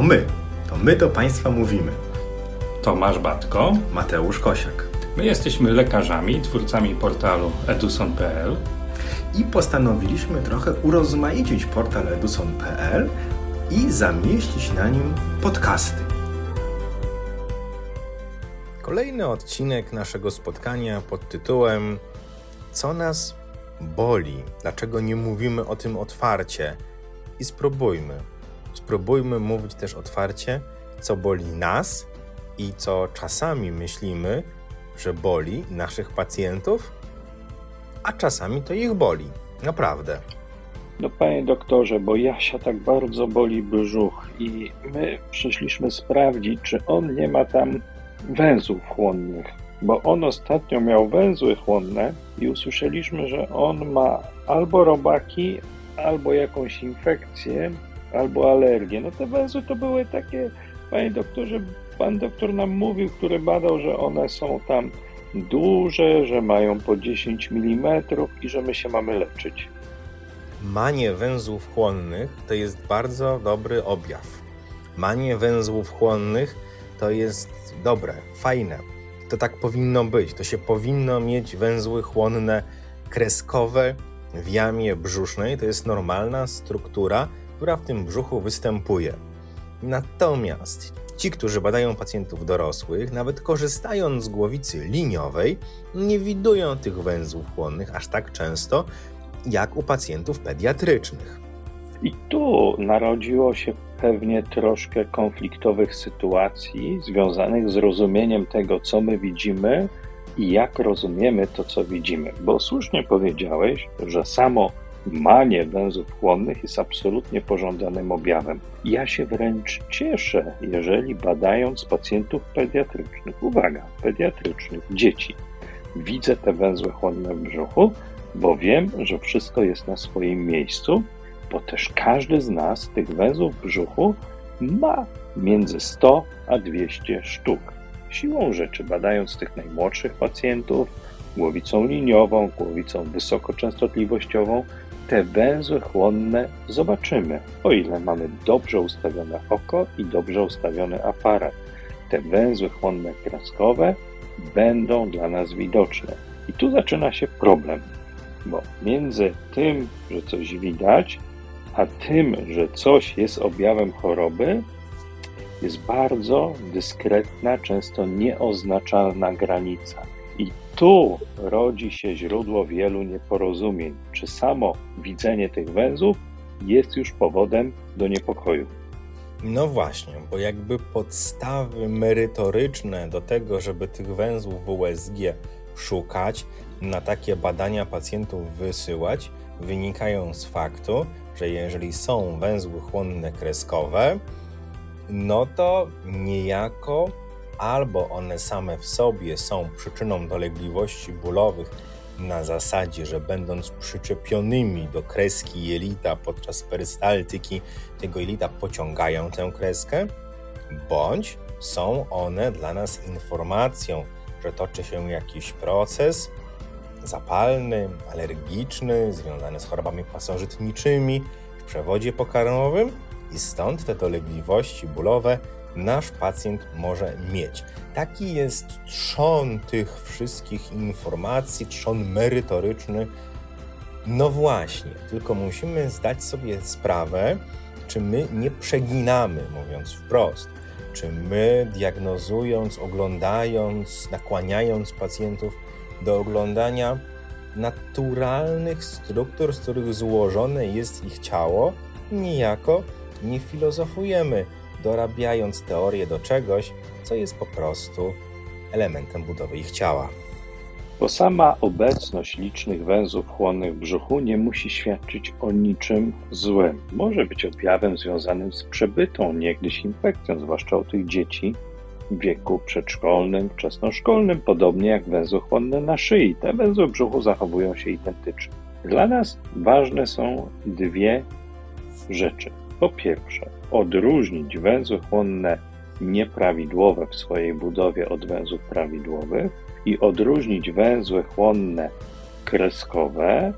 To my. To my do Państwa mówimy. Tomasz Batko. Mateusz Kosiak. My jesteśmy lekarzami, twórcami portalu eduson.pl I postanowiliśmy trochę urozmaicić portal eduson.pl i zamieścić na nim podcasty. Kolejny odcinek naszego spotkania pod tytułem Co nas boli? Dlaczego nie mówimy o tym otwarcie? I spróbujmy. Spróbujmy mówić też otwarcie, co boli nas i co czasami myślimy, że boli naszych pacjentów, a czasami to ich boli. Naprawdę. No panie doktorze, bo Jasia tak bardzo boli brzuch i my przyszliśmy sprawdzić, czy on nie ma tam węzłów chłonnych, bo on ostatnio miał węzły chłonne i usłyszeliśmy, że on ma albo robaki, albo jakąś infekcję, albo alergię. No te węzły to były takie, panie doktorze, pan doktor nam mówił, który badał, że one są tam duże, że mają po 10 mm i że my się mamy leczyć. Manie węzłów chłonnych to jest bardzo dobry objaw. Manie węzłów chłonnych to jest dobre, fajne. To tak powinno być. To się powinno mieć węzły chłonne kreskowe w jamie brzusznej. To jest normalna struktura, która w tym brzuchu występuje. Natomiast ci, którzy badają pacjentów dorosłych, nawet korzystając z głowicy liniowej, nie widują tych węzłów chłonnych aż tak często jak u pacjentów pediatrycznych. I tu narodziło się pewnie troszkę konfliktowych sytuacji związanych z rozumieniem tego, co my widzimy i jak rozumiemy to, co widzimy. Bo słusznie powiedziałeś, że samo manie węzłów chłonnych jest absolutnie pożądanym objawem. Ja się wręcz cieszę, jeżeli badając pacjentów pediatrycznych, uwaga, pediatrycznych, dzieci, widzę te węzły chłonne w brzuchu, bo wiem, że wszystko jest na swoim miejscu, bo też każdy z nas tych węzłów w brzuchu ma między 100 a 200 sztuk. Siłą rzeczy, badając tych najmłodszych pacjentów, głowicą liniową, głowicą wysokoczęstotliwościową, te węzły chłonne zobaczymy, o ile mamy dobrze ustawione oko i dobrze ustawiony aparat. Te węzły chłonne kreskowe będą dla nas widoczne. I tu zaczyna się problem, bo między tym, że coś widać, a tym, że coś jest objawem choroby, jest bardzo dyskretna, często nieoznaczalna granica. I tu rodzi się źródło wielu nieporozumień. Czy samo widzenie tych węzłów jest już powodem do niepokoju? No właśnie, bo jakby podstawy merytoryczne do tego, żeby tych węzłów w USG szukać, na takie badania pacjentów wysyłać, wynikają z faktu, że jeżeli są węzły chłonne kreskowe, no to niejako albo one same w sobie są przyczyną dolegliwości bólowych na zasadzie, że będąc przyczepionymi do kreski jelita podczas perystaltyki, tego jelita pociągają tę kreskę, bądź są one dla nas informacją, że toczy się jakiś proces zapalny, alergiczny, związany z chorobami pasożytniczymi w przewodzie pokarmowym i stąd te dolegliwości bólowe nasz pacjent może mieć. Taki jest trzon tych wszystkich informacji, trzon merytoryczny. No właśnie, tylko musimy zdać sobie sprawę, czy my nie przeginamy, mówiąc wprost. Czy my, diagnozując, oglądając, nakłaniając pacjentów do oglądania naturalnych struktur, z których złożone jest ich ciało, niejako nie filozofujemy dorabiając teorię do czegoś, co jest po prostu elementem budowy ich ciała. Bo sama obecność licznych węzłów chłonnych w brzuchu nie musi świadczyć o niczym złym. Może być objawem związanym z przebytą niegdyś infekcją, zwłaszcza u tych dzieci w wieku przedszkolnym, wczesnoszkolnym, podobnie jak węzły chłonne na szyi. Te węzły w brzuchu zachowują się identycznie. Dla nas ważne są dwie rzeczy. Po pierwsze, odróżnić węzły chłonne nieprawidłowe w swojej budowie od węzłów prawidłowych i odróżnić węzły chłonne kreskowe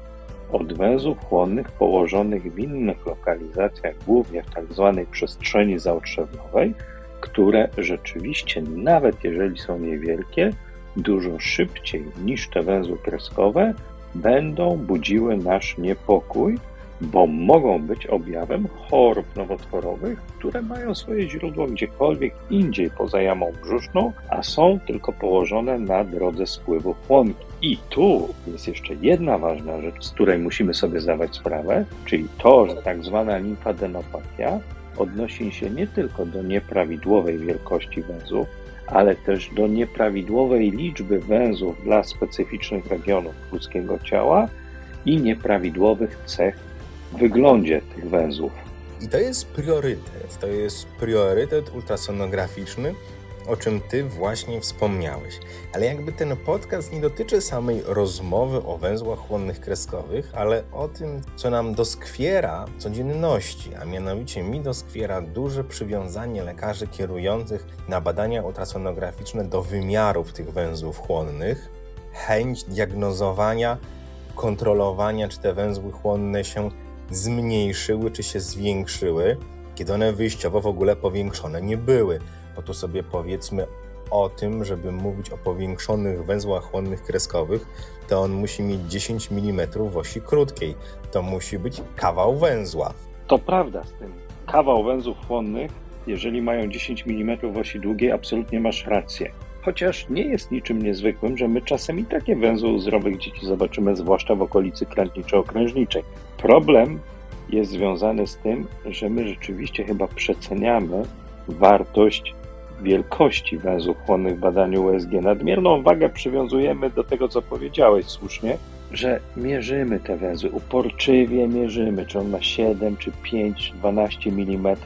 od węzłów chłonnych położonych w innych lokalizacjach, głównie w tak zwanej przestrzeni zaotrzewnowej, które rzeczywiście, nawet jeżeli są niewielkie, dużo szybciej niż te węzły kreskowe będą budziły nasz niepokój, bo mogą być objawem chorób nowotworowych, które mają swoje źródło gdziekolwiek indziej poza jamą brzuszną, a są tylko położone na drodze spływu chłonki. I tu jest jeszcze jedna ważna rzecz, z której musimy sobie zdawać sprawę, czyli to, że tak zwana limfadenopatia odnosi się nie tylko do nieprawidłowej wielkości węzłów, ale też do nieprawidłowej liczby węzłów dla specyficznych regionów ludzkiego ciała i nieprawidłowych cech wyglądzie tych węzłów. I to jest priorytet. To jest priorytet ultrasonograficzny, o czym Ty właśnie wspomniałeś. Ale jakby ten podcast nie dotyczy samej rozmowy o węzłach chłonnych kreskowych, ale o tym, co nam doskwiera codzienności, a mianowicie mi doskwiera duże przywiązanie lekarzy kierujących na badania ultrasonograficzne do wymiarów tych węzłów chłonnych, chęć diagnozowania, kontrolowania, czy te węzły chłonne się zmniejszyły, czy się zwiększyły, kiedy one wyjściowo w ogóle powiększone nie były bo tu sobie powiedzmy o tym, żeby mówić o powiększonych węzłach chłonnych kreskowych, to on musi mieć 10 mm w osi krótkiej. To musi być kawał węzła. To prawda z tym. Kawał węzłów chłonnych, jeżeli mają 10 mm w osi długiej, absolutnie masz rację. Chociaż nie jest niczym niezwykłym, że my czasem i takie węzły zdrowych dzieci zobaczymy, zwłaszcza w okolicy krętniczo-okrężniczej. Problem jest związany z tym, że my rzeczywiście chyba przeceniamy wartość wielkości węzłów chłonnych w badaniu USG. Nadmierną wagę przywiązujemy do tego, co powiedziałeś słusznie, że mierzymy te węzły, uporczywie mierzymy, czy on ma 7, czy 5, czy 12 mm,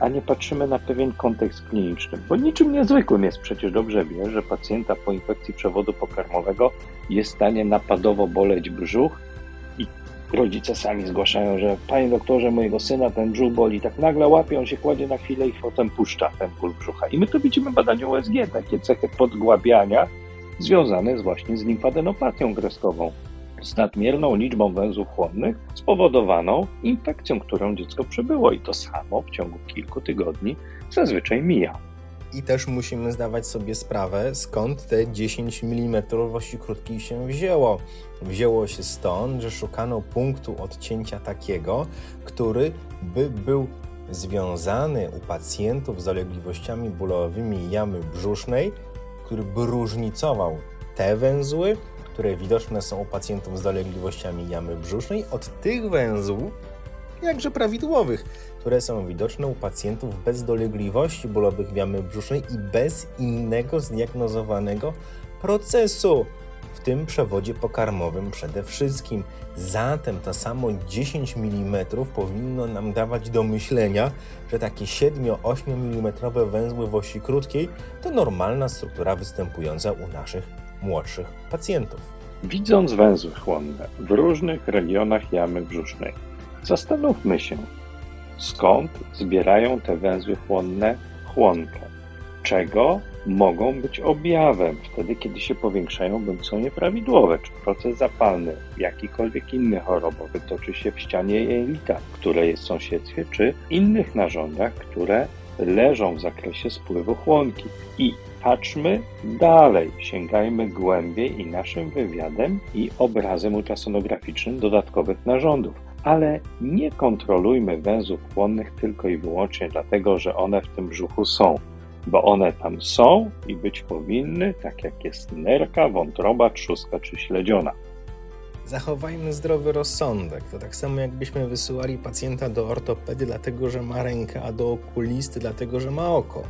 a nie patrzymy na pewien kontekst kliniczny. Bo niczym niezwykłym jest przecież dobrze wiesz, że pacjenta po infekcji przewodu pokarmowego jest w stanie napadowo boleć brzuch rodzice sami zgłaszają, że panie doktorze, mojego syna ten brzuch boli. Tak nagle łapie, on się kładzie na chwilę i potem puszcza ten ból brzucha. I my to widzimy w badaniu USG, takie cechy podgłabiania związane z właśnie z limfadenopatią kreskową, z nadmierną liczbą węzłów chłonnych spowodowaną infekcją, którą dziecko przebyło. I to samo w ciągu kilku tygodni zazwyczaj mija. I też musimy zdawać sobie sprawę, skąd te 10 mm osi krótkiej się wzięło. Wzięło się stąd, że szukano punktu odcięcia takiego, który by był związany u pacjentów z dolegliwościami bólowymi jamy brzusznej, który by różnicował te węzły, które widoczne są u pacjentów z dolegliwościami jamy brzusznej, od tych węzłów, jakże prawidłowych, które są widoczne u pacjentów bez dolegliwości bólowych jamy brzusznej i bez innego zdiagnozowanego procesu, w tym przewodzie pokarmowym przede wszystkim. Zatem to samo 10 mm powinno nam dawać do myślenia, że takie 7-8 mm węzły w osi krótkiej to normalna struktura występująca u naszych młodszych pacjentów. Widząc węzły chłonne w różnych regionach jamy brzusznej, zastanówmy się, skąd zbierają te węzły chłonne chłonkę, czego mogą być objawem wtedy, kiedy się powiększają bądź są nieprawidłowe, czy proces zapalny, jakikolwiek inny chorobowy toczy się w ścianie jelita, które jest w sąsiedztwie, czy innych narządach, które leżą w zakresie spływu chłonki. I patrzmy dalej, sięgajmy głębiej i naszym wywiadem i obrazem ultrasonograficznym dodatkowych narządów ale nie kontrolujmy węzłów chłonnych tylko i wyłącznie dlatego, że one w tym brzuchu są, bo one tam są i być powinny, tak jak jest nerka, wątroba, trzustka czy śledziona. Zachowajmy zdrowy rozsądek. To tak samo jakbyśmy wysyłali pacjenta do ortopedy dlatego, że ma rękę, a do okulisty dlatego, że ma oko.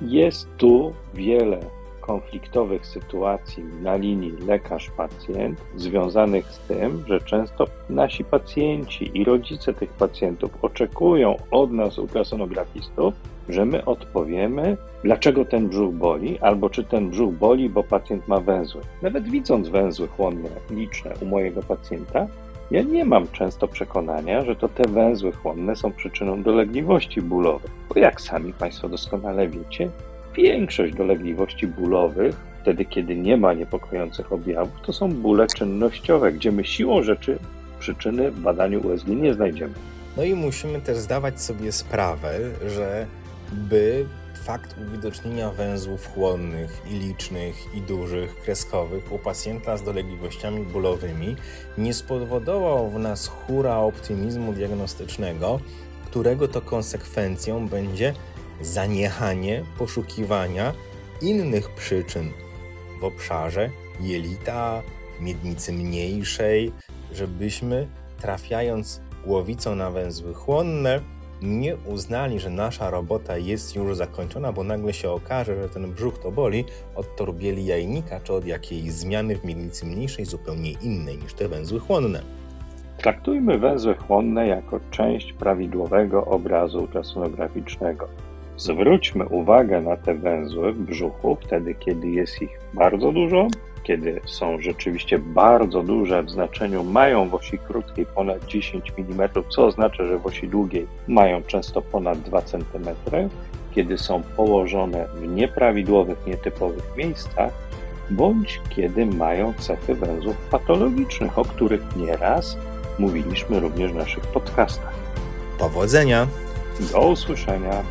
Jest tu wiele konfliktowych sytuacji na linii lekarz-pacjent, związanych z tym, że często nasi pacjenci i rodzice tych pacjentów oczekują od nas, ultrasonografistów, że my odpowiemy, dlaczego ten brzuch boli, albo czy ten brzuch boli, bo pacjent ma węzły. Nawet widząc węzły chłonne liczne u mojego pacjenta, ja nie mam często przekonania, że to te węzły chłonne są przyczyną dolegliwości bólowych, bo jak sami Państwo doskonale wiecie, Większość dolegliwości bólowych Wtedy, kiedy nie ma niepokojących objawów, to są bóle czynnościowe, gdzie my siłą rzeczy przyczyny w badaniu USG nie znajdziemy. No i musimy też zdawać sobie sprawę, że by fakt uwidocznienia węzłów chłonnych i licznych i dużych, kreskowych u pacjenta z dolegliwościami bólowymi nie spowodował w nas hura optymizmu diagnostycznego, którego to konsekwencją będzie zaniechanie poszukiwania innych przyczyn w obszarze jelita, miednicy mniejszej, żebyśmy trafiając głowicą na węzły chłonne, nie uznali, że nasza robota jest już zakończona, bo nagle się okaże, że ten brzuch to boli od torbieli jajnika czy od jakiejś zmiany w miednicy mniejszej, zupełnie innej niż te węzły chłonne. Traktujmy węzły chłonne jako część prawidłowego obrazu ultrasonograficznego. Zwróćmy uwagę na te węzły w brzuchu wtedy, kiedy jest ich bardzo dużo, kiedy są rzeczywiście bardzo duże w znaczeniu, mają w osi krótkiej ponad 10 mm, co oznacza, że w osi długiej mają często ponad 2 cm, kiedy są położone w nieprawidłowych, nietypowych miejscach, bądź kiedy mają cechy węzłów patologicznych, o których nieraz mówiliśmy również w naszych podcastach. Powodzenia! Do usłyszenia.